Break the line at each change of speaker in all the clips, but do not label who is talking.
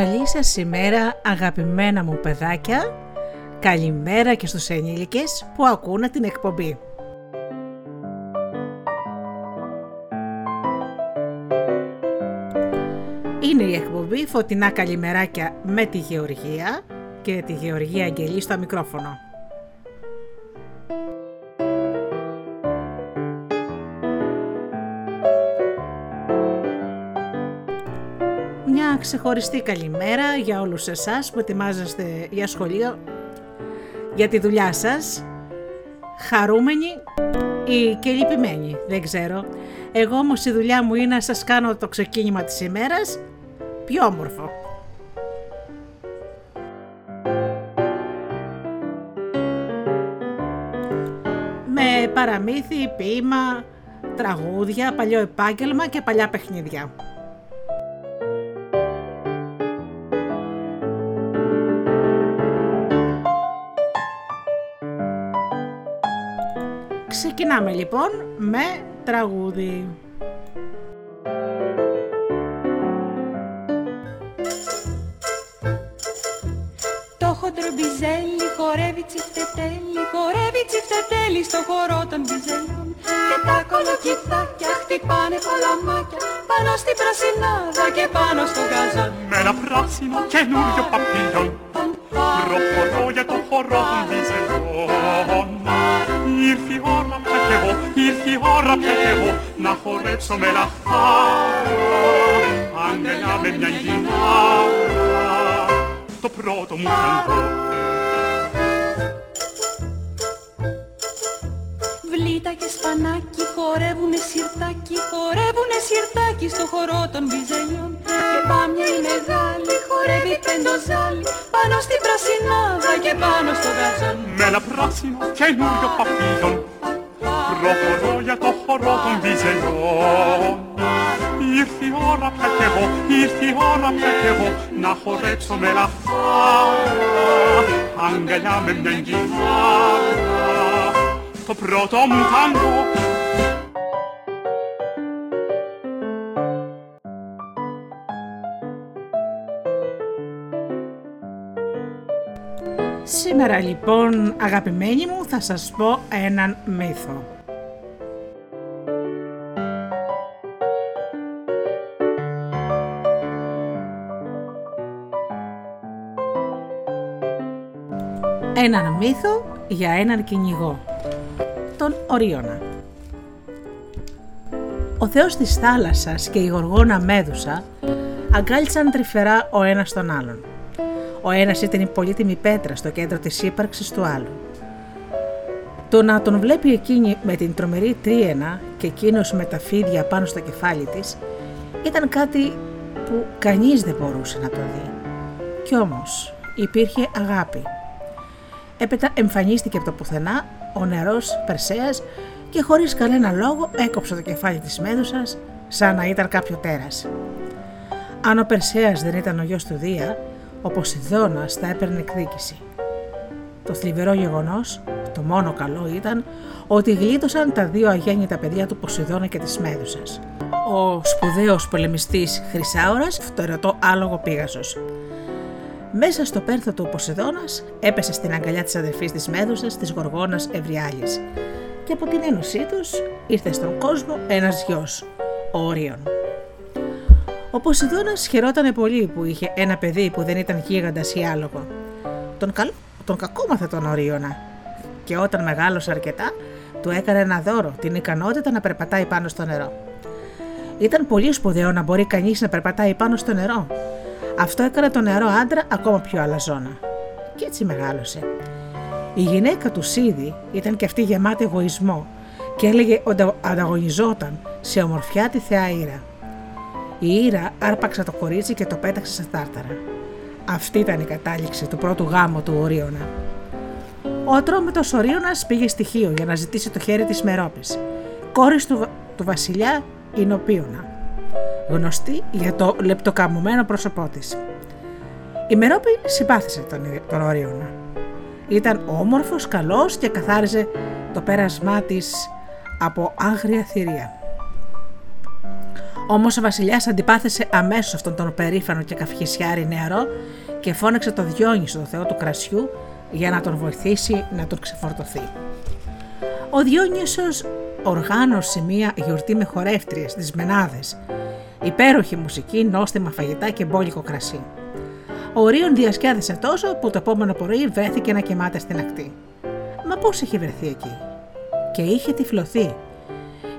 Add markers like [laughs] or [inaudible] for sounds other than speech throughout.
Καλή σας ημέρα αγαπημένα μου παιδάκια, καλημέρα και στους ενήλικες που ακούνε την εκπομπή. Είναι η εκπομπή Φωτεινά Καλημεράκια με τη Γεωργία και τη Γεωργία Αγγελή στο μικρόφωνο. Ξεχωριστή καλημέρα για όλους εσάς που ετοιμάζεστε για σχολείο, για τη δουλειά σας, χαρούμενοι ή και λυπημένοι, δεν ξέρω. Εγώ όμως η δουλειά μου είναι να σας κάνω το ξεκίνημα της ημέρας πιο όμορφο. Με παραμύθι, ποίημα, τραγούδια, παλιό επάγγελμα και παλιά παιχνίδια. Ξεκινάμε λοιπόν με τραγούδι.
μπιζέλι χορεύει τσιφτετέλι, χορεύει τσιφτετέλι στο χορό των μπιζελιών και τα κολοκυθάκια χτυπάνε παλαμάκια πάνω στην πρασινάδα και πάνω στο γαζόν
με ένα πράσινο καινούριο παπίλιον προχωρώ για το χορό των μπιζελιών Ήρθε η ώρα πια κι εγώ, ήρθε η ώρα πια κι εγώ να χορέψω με λαχάρα αγκαλιά με μια γυνάρα το πρώτο μου ταγκό.
Βλήτα και σπανάκι χορεύουνε σιρτάκι, χορεύουνε σιρτάκι στο χορό των μπιζελιών και πάμια η μεγάλη χορεύει πεντοζάλι πάνω στην πρασινάδα και πάνω στο γαζόν.
Με ένα πράσινο καινούριο παπίλον προχωρώ για το χορό των μπιζελιών Ήρθε η ώρα πια κι εγώ, ήρθε η ώρα πια κι εγώ να χορέψω με λαφάρα αγκαλιά με μια κιθάρα το πρώτο μου τάγκο
Σήμερα λοιπόν αγαπημένοι μου θα σας πω έναν μύθο. Έναν μύθο για έναν κυνηγό. Τον Ορίωνα. Ο θεός της θάλασσας και η γοργόνα Μέδουσα αγκάλιασαν τρυφερά ο ένας τον άλλον. Ο ένας ήταν η πολύτιμη πέτρα στο κέντρο της ύπαρξης του άλλου. Το να τον βλέπει εκείνη με την τρομερή τρίενα και εκείνος με τα φίδια πάνω στο κεφάλι της ήταν κάτι που κανείς δεν μπορούσε να το δει. Κι όμως υπήρχε αγάπη Έπειτα εμφανίστηκε από το πουθενά ο νερός Περσέας και χωρίς κανένα λόγο έκοψε το κεφάλι της Μέδουσας σαν να ήταν κάποιο τέρας. Αν ο Περσέας δεν ήταν ο γιος του Δία, ο Ποσειδώνας θα έπαιρνε εκδίκηση. Το θλιβερό γεγονός, το μόνο καλό ήταν ότι γλίτωσαν τα δύο αγέννητα παιδιά του Ποσειδώνα και της Μέδουσας. Ο σπουδαίος πολεμιστής Χρυσάωρας, φτερωτό άλογο Πίγασος μέσα στο πέρθο του Ποσειδώνας έπεσε στην αγκαλιά της αδερφής της Μέδουσας της Γοργόνας Ευριάλης. Και από την ένωσή τους ήρθε στον κόσμο ένας γιος, ο Όριον. Ο Ποσειδώνας χαιρόταν πολύ που είχε ένα παιδί που δεν ήταν γίγαντας ή άλογο. Τον, καλ... τον κακόμαθε τον Ορίωνα. Και όταν μεγάλωσε αρκετά, του έκανε ένα δώρο, την ικανότητα να περπατάει πάνω στο νερό. Ήταν πολύ σπουδαίο να μπορεί κανείς να περπατάει πάνω στο νερό, αυτό έκανε τον νεαρό άντρα ακόμα πιο αλαζόνα. Και έτσι μεγάλωσε. Η γυναίκα του Σίδη ήταν και αυτή γεμάτη εγωισμό και έλεγε ότι ανταγωνιζόταν σε ομορφιά τη θεά Ήρα. Η Ήρα άρπαξε το κορίτσι και το πέταξε στα τάρταρα. Αυτή ήταν η κατάληξη του πρώτου γάμου του Ορίωνα. Ο ατρόμητος Ορίωνας πήγε στοιχείο για να ζητήσει το χέρι της Μερόπης, κόρης του, του βασιλιά Ινοπίωνα γνωστή για το λεπτοκαμωμένο πρόσωπό της. Η Μερόπη συμπάθησε τον, τον Ορίωνα. Ήταν όμορφος, καλός και καθάριζε το πέρασμά της από άγρια θηρία. Όμως ο Βασιλιάς αντιπάθησε αμέσως αυτόν τον περήφανο και καυχησιάρη νεαρό και φώναξε το Διόνυσο, το θεό του κρασιού, για να τον βοηθήσει να τον ξεφορτωθεί. Ο Διόνυσος οργάνωσε μία γιορτή με χορεύτριες, τις Μενάδες, υπέροχη μουσική, νόστιμα φαγητά και μπόλικο κρασί. Ο Ρίον διασκέδασε τόσο που το επόμενο πρωί βρέθηκε να κοιμάται στην ακτή. Μα πώς είχε βρεθεί εκεί; Και είχε τυφλωθεί.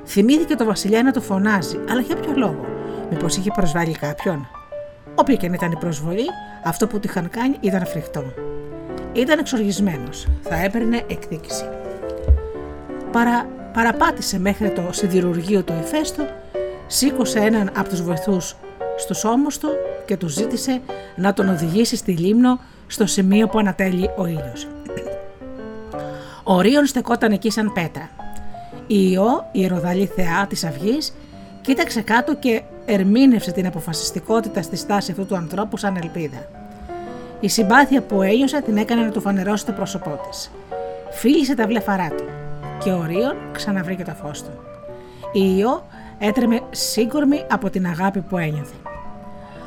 Θυμήθηκε το Βασιλιά να το φωνάζει, αλλά για ποιο λόγο; Μήπως είχε προσβάλει κάποιον; Όποια και αν ήταν η προσβολή, αυτό που του είχαν κάνει ήταν φρικτό. Ήταν εξοργισμένος. Θα έπαιρνε εκδίκηση. Παρα, παραπάτησε μέχρι το σιδηρουργείο του Ιφέστου, σήκωσε έναν από τους βοηθούς στους ώμους του και του ζήτησε να τον οδηγήσει στη λίμνο στο σημείο που ανατέλει ο ήλιος. Ο Ρίον στεκόταν εκεί σαν πέτρα. Η Ιώ, η ροδαλή θεά της αυγής, κοίταξε κάτω και ερμήνευσε την αποφασιστικότητα στη στάση αυτού του ανθρώπου σαν ελπίδα. Η συμπάθεια που ένιωσε την έκανε να του φανερώσει το πρόσωπό της. Φίλησε τα βλέφαρά του και ο Ρίον ξαναβρήκε το φως του. Η Ιώ έτρεμε σύγκορμη από την αγάπη που ένιωθε.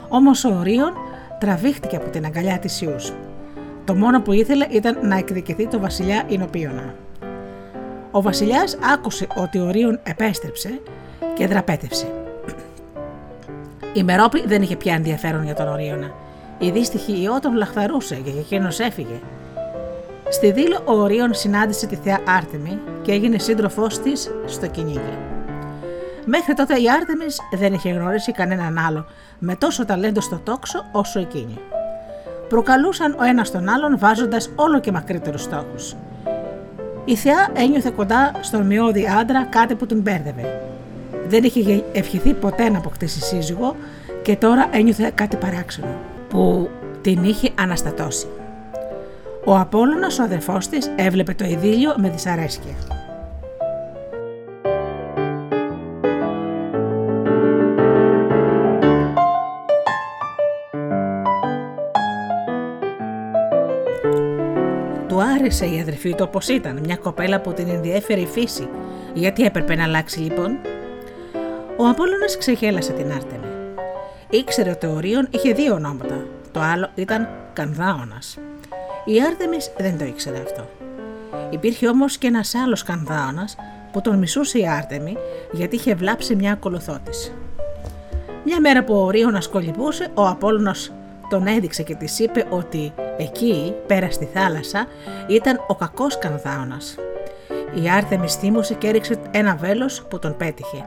Όμως ο Ρίον τραβήχτηκε από την αγκαλιά της Ιούς. Το μόνο που ήθελε ήταν να εκδικηθεί το βασιλιά Ινοπίωνα. Ο βασιλιάς άκουσε ότι ο Ρίον επέστρεψε και δραπέτευσε. Η Μερόπη δεν είχε πια ενδιαφέρον για τον Ορίωνα. Η δύστιχη Ιώ τον λαχθαρούσε και εκείνος έφυγε. Στη δήλο ο Ορίων συνάντησε τη θεά Άρτεμι και έγινε σύντροφός της στο κυνήγι. Μέχρι τότε η Άρτεμις δεν είχε γνωρίσει κανέναν άλλο με τόσο ταλέντο στο τόξο όσο εκείνη. Προκαλούσαν ο ένας τον άλλον βάζοντας όλο και μακρύτερους στόχους. Η θεά ένιωθε κοντά στον μειώδη άντρα κάτι που την μπέρδευε. Δεν είχε ευχηθεί ποτέ να αποκτήσει σύζυγο και τώρα ένιωθε κάτι παράξενο που την είχε αναστατώσει. Ο Απόλλωνας, ο αδερφός της, έβλεπε το ειδήλιο με δυσαρέσκεια. Άρεσε η αδερφή του όπως ήταν, μια κοπέλα που την ενδιέφερε η φύση. Γιατί έπρεπε να αλλάξει λοιπόν; Ο Απόλλωνας ξεχέλασε την Άρτεμη. Ήξερε ότι ο Ρίον είχε δύο ονόματα. Το άλλο ήταν Κανδάωνας. Η Άρτεμις δεν το ήξερε αυτό. Υπήρχε όμως και ένας άλλος Κανδάωνας που τον μισούσε η Άρτεμη γιατί είχε βλάψει μια ακολουθότηση. Μια μέρα που ο Ρίωνας κολυμπούσε, ο Απόλλωνος τον έδειξε και της είπε ότι εκεί, πέρα στη θάλασσα, ήταν ο κακός Κανδάωνας. Η Άρτεμι θύμωσε και έριξε ένα βέλος που τον πέτυχε.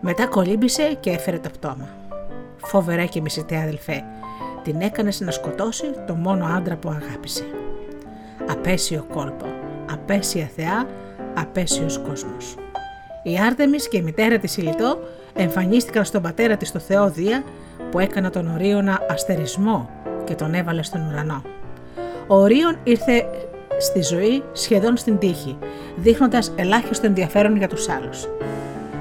Μετά κολύμπησε και έφερε το πτώμα. Φοβερά και μισητέ αδελφέ, την έκανες να σκοτώσει το μόνο άντρα που αγάπησε. Απέσιο κόλπο, απέσια θεά, απέσιος κόσμος. Η Άρτεμις και η μητέρα της Ηλιτό εμφανίστηκαν στον πατέρα της το Θεό Δία που έκανα τον Ορίωνα αστερισμό και τον έβαλε στον ουρανό. Ο Ορίων ήρθε στη ζωή σχεδόν στην τύχη, δείχνοντας ελάχιστο ενδιαφέρον για τους άλλους.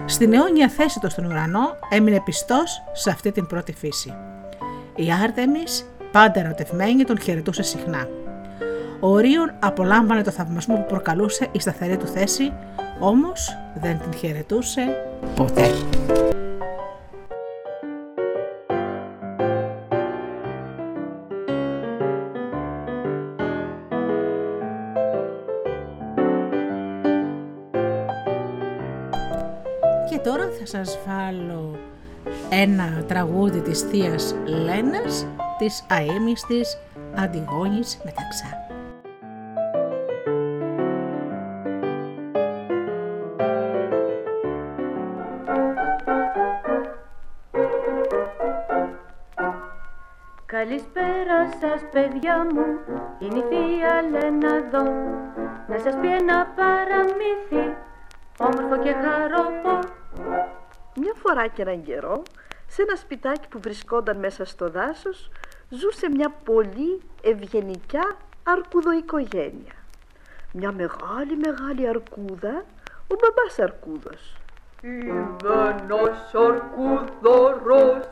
Στην αιώνια θέση του στον ουρανό έμεινε πιστός σε αυτή την πρώτη φύση. Η Άρτεμις, πάντα ερωτευμένη, τον χαιρετούσε συχνά. Ο Ορίων απολάμβανε το θαυμασμό που προκαλούσε η σταθερή του θέση, όμως δεν την χαιρετούσε ποτέ. Σας βάλω ένα τραγούδι της θείας Λένας της αείμιστης Αντιγόνης Μεταξά.
Καλησπέρα σας παιδιά μου, είναι η θεία Λένα εδώ Να σας πει ένα παραμύθι, όμορφο και χαροπό
μια φορά και έναν καιρό, σε ένα σπιτάκι που βρισκόταν μέσα στο δάσος, ζούσε μια πολύ ευγενικιά αρκουδοοικογένεια. Μια μεγάλη μεγάλη αρκούδα, ο μπαμπάς αρκούδος.
Είμαι ένας αρκουδωρός,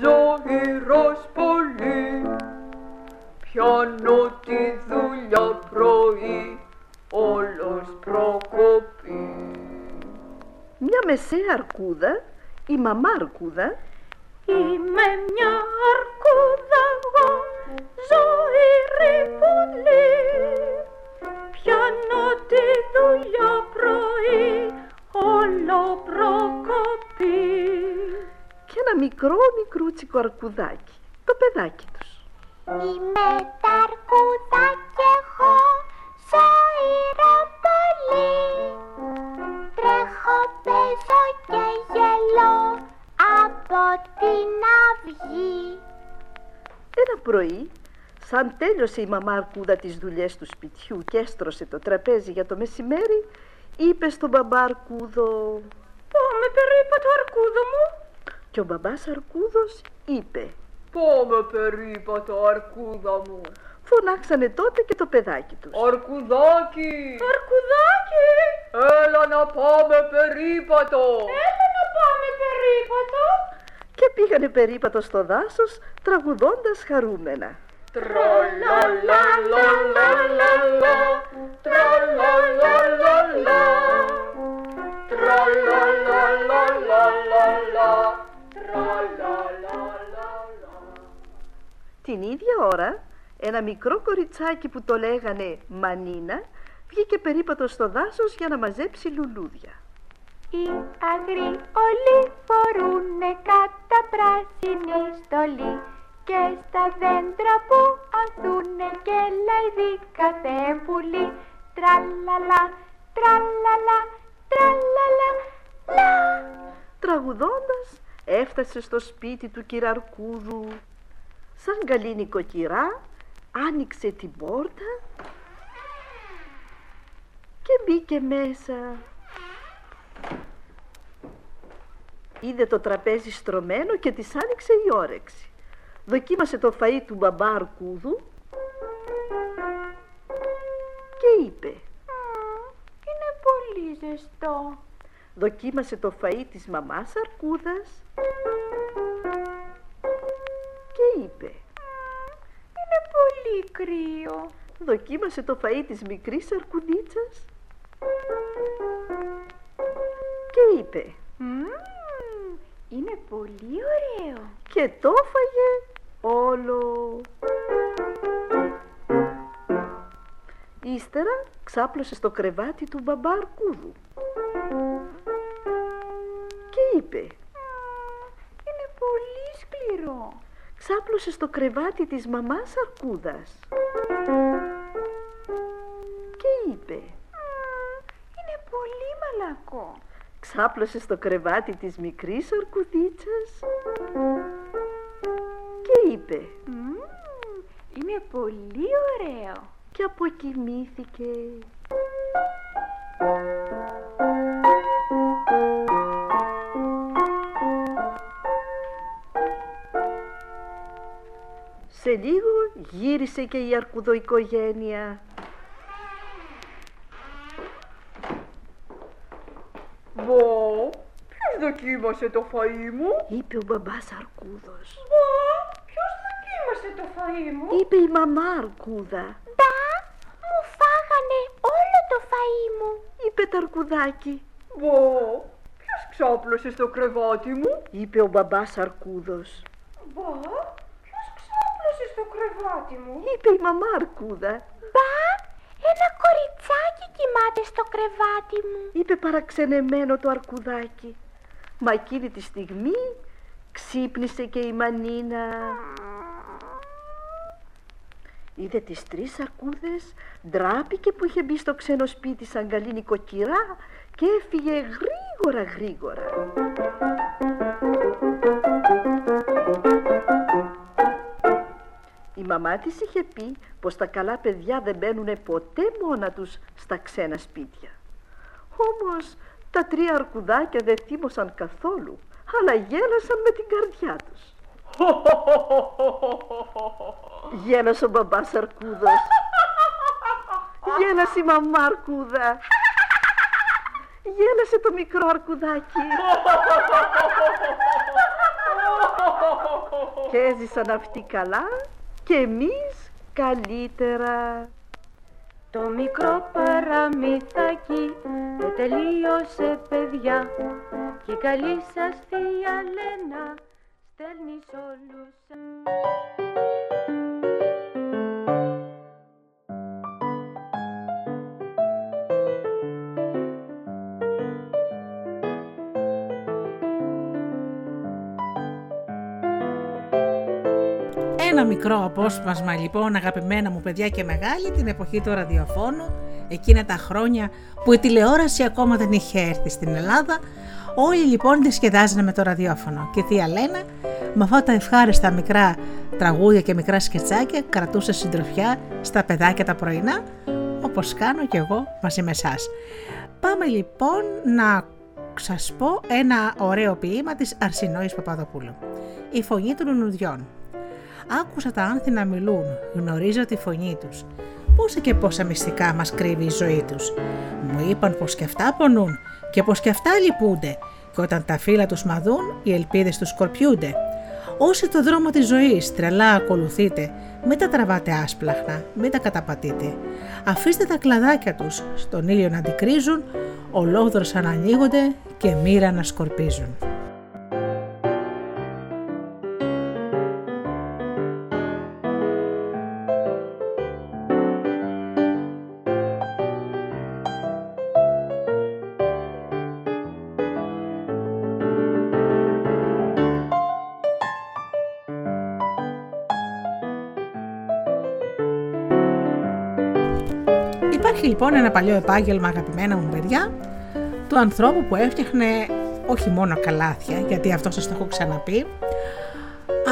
ζωηρός πολύ Πιάνω τη δουλειά πρωί, όλος προκοπή
Μια μεσαία αρκούδα Η μαμά αρκούδα.
Είμαι μια αρκούδα εγώ, ζωηρή πολύ Πιάνω τη δουλειά πρωί, όλο προκοπή.
Και ένα μικρό μικρούτσικο αρκουδάκι, το παιδάκι τους.
Είμαι τα αρκούδα κι εγώ ζωηρό πολύ Τρέχω, παίζω και γελώ από την αυγή
Ένα πρωί, σαν τέλειωσε η μαμά αρκούδα τις δουλειές του σπιτιού και έστρωσε το τραπέζι για το μεσημέρι, είπε στον μπαμπά αρκούδο
Πάμε περίπατο αρκούδο μου
και ο μπαμπάς αρκούδος είπε
Πάμε περίπατο, αρκούδα μου.
Φωνάξανε τότε και το παιδάκι τους.
Αρκουδάκι,
Αρκουδάκι,
έλα να πάμε περίπατο.
έλα να πάμε περίπατο
Και πήγανε περίπατο στο δάσος τραγουδώντας χαρούμενα.
Τραλαλαλαλαλαλα, τραλαλαλαλαλα, τραλαλαλαλαλα, τραλαλαλαλα.
Την ίδια ώρα, ένα μικρό κοριτσάκι που το λέγανε Μανίνα βγήκε περίπατος στο δάσος για να μαζέψει λουλούδια.
Οι αγροί όλοι φορούνε κατά πράσινη στολή και στα δέντρα που ανθούνε και λαϊδί κάθε πουλί τραλαλα, τραλαλα, τραλαλα, λα.
Τραγουδώντας έφτασε στο σπίτι του κυραρκούδου. Σαν καλή νοικοκυρά άνοιξε την πόρτα και μπήκε μέσα. Είδε το τραπέζι στρωμένο και της άνοιξε η όρεξη. Δοκίμασε το φαΐ του μπαμπά Αρκούδου και είπε
Είναι πολύ ζεστό.
Δοκίμασε το φαΐ της μαμάς Αρκούδας
πολύ κρύο.
Δοκίμασε το φαΐ της μικρής Αρκουδίτσας και είπε
Μμμ, είναι πολύ ωραίο.
και το φαγε όλο. Ύστερα ξάπλωσε στο κρεβάτι του μπαμπά Αρκούδου και είπε
Είναι πολύ σκληρό.
Ξάπλωσε στο κρεβάτι της μαμάς Αρκούδας και είπε
Είναι πολύ μαλακό.
ξάπλωσε στο κρεβάτι της μικρής Αρκουδίτσας και είπε
Μμμ, είναι πολύ ωραίο.
και αποκοιμήθηκε. Γύρισε και η αρκουδοοικογένεια.
Μπα, ποιος δοκίμασε το φαΐ μου;
Είπε ο μπαμπάς Αρκούδος.
Μπα, ποιος δοκίμασε το φαΐ μου;
Είπε η μαμά Αρκούδα.
Μπα, μου φάγανε όλο το φαΐ μου.
Είπε το αρκουδάκι.
Μπα, ποιος ξάπλωσε στο κρεβάτι μου;
Είπε ο μπαμπάς Αρκούδος.
Μπα, ποιος ξάπλωσε στο κρεβάτι μου
Είπε η μαμά Αρκούδα.
Μπα, ένα κοριτσάκι κοιμάται στο κρεβάτι μου.
είπε παραξενεμένο το αρκουδάκι. Μα εκείνη τη στιγμή ξύπνησε και η μανίνα. Είδε τις τρεις αρκούδες, ντράπηκε που είχε μπει στο ξένο σπίτι σαν καλή νοικοκυρά και έφυγε γρήγορα γρήγορα. Η μαμά της είχε πει πως τα καλά παιδιά δεν μπαίνουν ποτέ μόνα τους στα ξένα σπίτια. Όμως τα τρία αρκουδάκια δεν θύμωσαν καθόλου, αλλά γέλασαν με την καρδιά τους. [laughs] Γέλασε ο μπαμπάς αρκούδος. Γέλασε η μαμά αρκούδα. Γέλασε το μικρό αρκουδάκι. [laughs] Και έζησαν αυτοί καλά και εμείς καλύτερα.
Το μικρό παραμύθακι δεν τελείωσε παιδιά Και καλή σας θεία Λένα στέλνει όλους
Ένα μικρό απόσπασμα λοιπόν αγαπημένα μου παιδιά και μεγάλη την εποχή του ραδιοφώνου εκείνα τα χρόνια που η τηλεόραση ακόμα δεν είχε έρθει στην Ελλάδα όλοι λοιπόν τη σχεδάζανε με το ραδιόφωνο και τι Αλένα με αυτά τα ευχάριστα μικρά τραγούδια και μικρά σκετσάκια κρατούσε συντροφιά στα παιδάκια τα πρωινά όπως κάνω και εγώ μαζί με εσάς. Πάμε λοιπόν να σας πω ένα ωραίο ποίημα της Αρσινόης Παπαδοπούλου. Η φωνή των νουδιών. Άκουσα τα άνθη να μιλούν, γνωρίζω τη φωνή τους. Πόσα και πόσα μυστικά μας κρύβει η ζωή τους. Μου είπαν πως και αυτά πονούν και πως και αυτά λυπούνται και όταν τα φύλλα τους μαδούν οι ελπίδες τους σκορπιούνται. Όσοι το δρόμο της ζωής τρελά ακολουθείτε, μην τα τραβάτε άσπλαχνα, μην τα καταπατείτε. Αφήστε τα κλαδάκια τους στον ήλιο να αντικρίζουν, ολόδρος να ανοίγονται και μοίρα να σκορπίζουν. Λοιπόν ένα παλιό επάγγελμα αγαπημένα μου παιδιά του ανθρώπου που έφτιαχνε όχι μόνο καλάθια γιατί αυτό σας το έχω ξαναπεί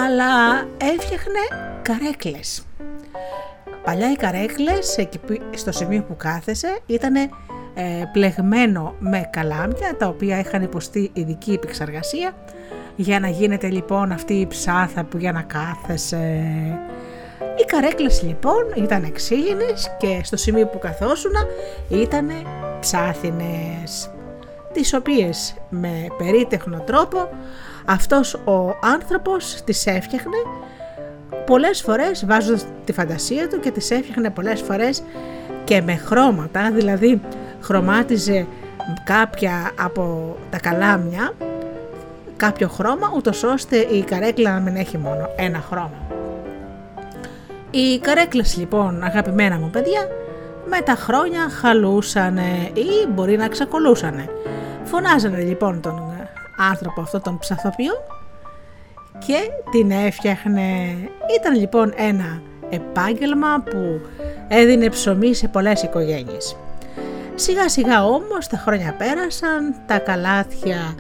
αλλά έφτιαχνε καρέκλες. Παλιά οι καρέκλες εκεί στο σημείο που κάθεσε ήταν ε, πλεγμένο με καλάμια τα οποία είχαν υποστεί ειδική επεξεργασία για να γίνεται λοιπόν αυτή η ψάθα που για να κάθεσαι οι καρέκλες λοιπόν ήταν ξύλινες και στο σημείο που καθόσουνα ήταν ψάθινες τις οποίες με περίτεχνο τρόπο αυτός ο άνθρωπος τις έφτιαχνε πολλές φορές βάζοντας τη φαντασία του και τις έφτιαχνε πολλές φορές και με χρώματα, δηλαδή χρωμάτιζε κάποια από τα καλάμια κάποιο χρώμα ούτως ώστε η καρέκλα να μην έχει μόνο ένα χρώμα. Οι καρέκλες λοιπόν αγαπημένα μου παιδιά με τα χρόνια χαλούσανε ή μπορεί να ξεκολούσανε. Φωνάζανε λοιπόν τον άνθρωπο αυτό τον ψαθοποιό και την έφτιαχνε. Ήταν λοιπόν ένα επάγγελμα που έδινε ψωμί σε πολλές οικογένειες. Σιγά σιγά όμως τα χρόνια πέρασαν, τα καλάθια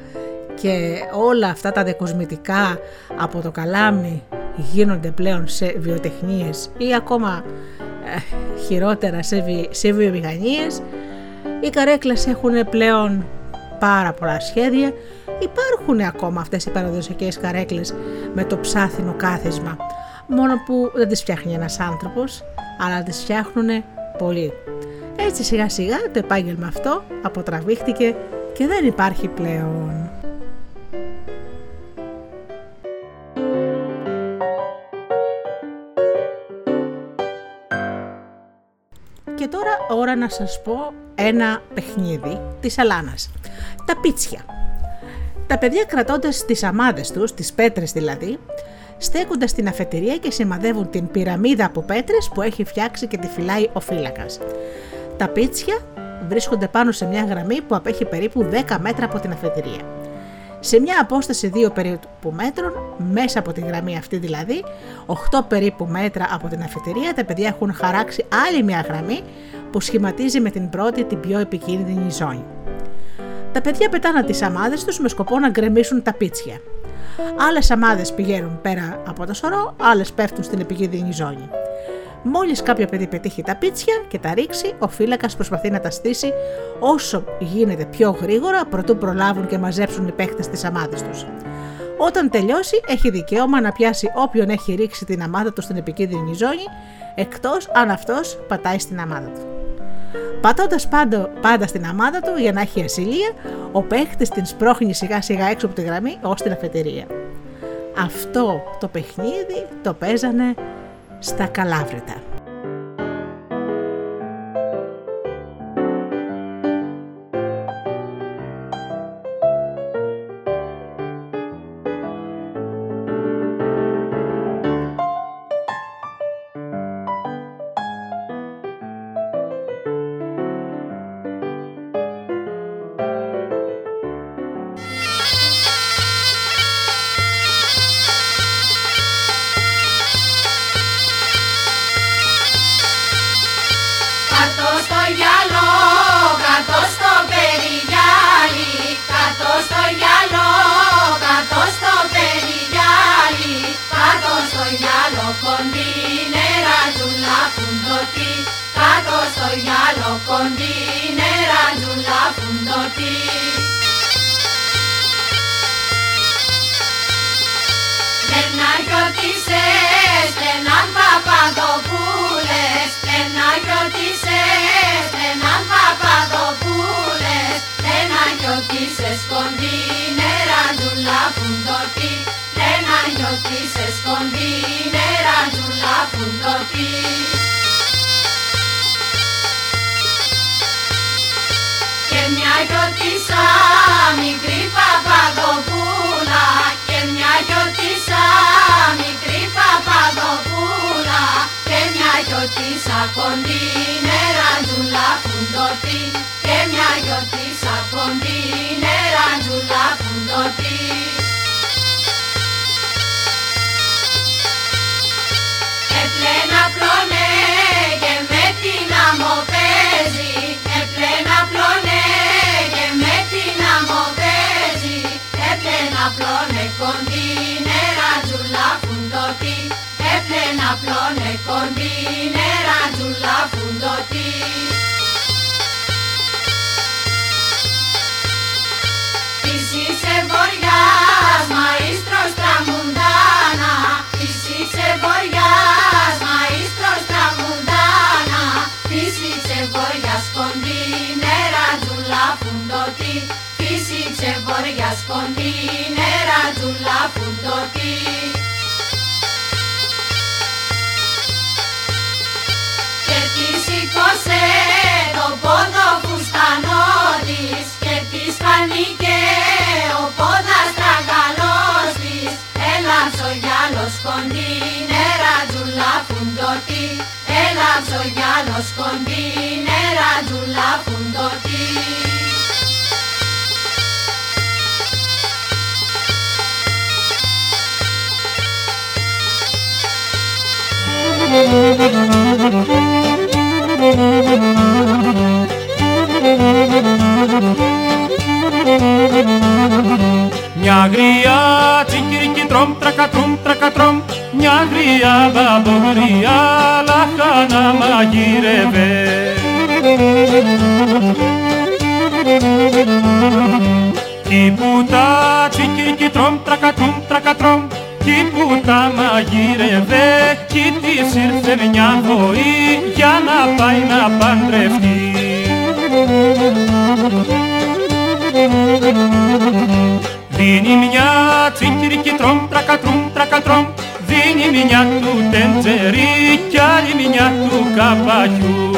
και όλα αυτά τα δεκοσμητικά από το καλάμι γίνονται πλέον σε βιοτεχνίες ή ακόμα ε, χειρότερα σε, βι, σε βιομηχανίες. Οι καρέκλες έχουν πλέον πάρα πολλά σχέδια. Υπάρχουν ακόμα αυτές οι παραδοσιακές καρέκλες με το ψάθινο κάθισμα, μόνο που δεν τις φτιάχνει ένας άνθρωπος, αλλά τις φτιάχνουν πολλοί. Έτσι σιγά σιγά το επάγγελμα αυτό αποτραβήχτηκε και δεν υπάρχει πλέον. Και τώρα ώρα να σας πω ένα παιχνίδι της Αλάνας. Τα πίτσια. Τα παιδιά κρατώντας τις αμάδες τους, τις πέτρες δηλαδή, στέκονται στην αφετηρία και σημαδεύουν την πυραμίδα από πέτρες που έχει φτιάξει και τη φυλάει ο φύλακας. Τα πίτσια βρίσκονται πάνω σε μια γραμμή που απέχει περίπου 10 μέτρα από την αφετηρία. Σε μια απόσταση 2 περίπου μέτρων, μέσα από τη γραμμή αυτή δηλαδή, 8 περίπου μέτρα από την αφετηρία, τα παιδιά έχουν χαράξει άλλη μια γραμμή που σχηματίζει με την πρώτη την πιο επικίνδυνη ζώνη. Τα παιδιά πετάνε τις αμάδες τους με σκοπό να γκρεμίσουν τα πίτσια. Άλλες αμάδες πηγαίνουν πέρα από το σωρό, άλλες πέφτουν στην επικίνδυνη ζώνη. Μόλις κάποιο παιδί πετύχει τα πίτσια και τα ρίξει, ο φύλακας προσπαθεί να τα στήσει όσο γίνεται πιο γρήγορα προτού προλάβουν και μαζέψουν οι παίχτες τις αμάδες τους. Όταν τελειώσει, έχει δικαίωμα να πιάσει όποιον έχει ρίξει την αμάδα του στην επικίνδυνη ζώνη, εκτός αν αυτός πατάει στην αμάδα του. Πατώντας πάντα, πάντα στην αμάδα του για να έχει ασυλία, ο παίχτης την σπρώχνει σιγά σιγά έξω από τη γραμμή ως την αφετηρία. Αυτό το παιχνίδι το παίζανε στα Καλάβρητα.
Περιγιάλι Κάτω στο γυαλό κοντή νεραντζούλα φουντωτή Κάτω στο γυαλό κοντή νεραντζούλα φουντωτή Στεναγιώτησες, στενάν Παπαδοπούλες Στεναγιώτησες, στενάν Παπαδοπούλες Στεναγιώτησες κοντή νεραντζούλα φουντωτή Στεναγιώτησες κοντή νεραντζούλα φουντωτή Και μια γιώτησα μικρή Παπαδοπούλα. Και μια γιώτησα μικρή Παπαδοπούλα. Και μια γιώτησα κοντή νεραντζούλα φουντωτή Και μια γιώτησα κοντή νεραντζούλα φουντωτή Έπλαινα πλώνε και με την άμμο παίζει Έπλαινα πλώνε και με την άμμο παίζει Έπλαινα πλώνε κοντή νεραντζούλα φουντωτή Έπλαινα πλώνε κοντή νεραντζούλα φουντωτή Της είσαι βοριάς, μαΐστρος τραμουντάνα Της είσαι βοριάς, βοριάς, κοντή νεραντζούλα φουντωτή Της είσαι βοριάς, κοντή νεραντζούλα φουντωτή Και τη σήκωσε το πόδο φουστανό της Και της φανήκε ο πόδας τραγαλός της Έλαψε ο γυάλος κοντή νεραντζούλα φουντωτή Έλαψε ο γυάλος κοντή νεραντζούλα φουντωτή
Μια γριά τσικυρική τρομ τρακατρομ τρακατρομ Μια γριά μπαμπογριά λαχάνα μαγείρευε Κι που τα τσικυρική τρομ τρακατρομ τρακατρομ Κι που τα μαγείρευε κι της ήρθε μια βοή για να πάει να παντρευτεί Δίνει μια τσιγκυρική τρομ, τρακατρομ, τρακατρομ Δίνει μια του τεντζερί κι άλλη μια του καπακιού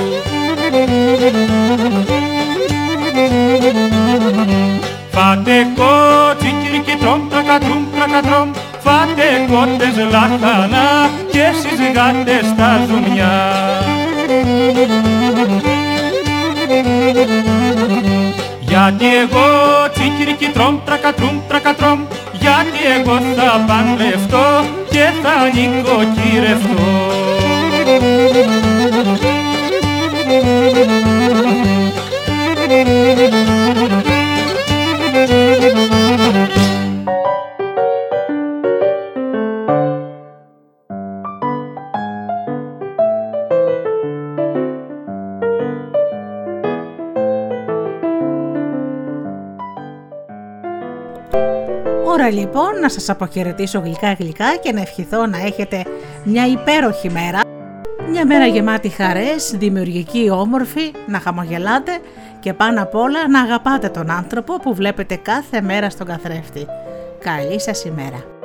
Φάτε κότσικυρική τρομ, τρακατρομ, τρακατρομ Φάτε κότες λαχανά και εσείς γάτες στα ζουμιά Γιατί εγώ τσικυρική τρομ, τρακατρομ, τρακατρομ Γιατί εγώ θα παντρευτώ και θα νοικοκυρευτώ
να σας αποχαιρετήσω γλυκά γλυκά και να ευχηθώ να έχετε μια υπέροχη μέρα. Μια μέρα γεμάτη χαρές, δημιουργική, όμορφη, να χαμογελάτε και πάνω απ' όλα να αγαπάτε τον άνθρωπο που βλέπετε κάθε μέρα στον καθρέφτη. Καλή σας ημέρα.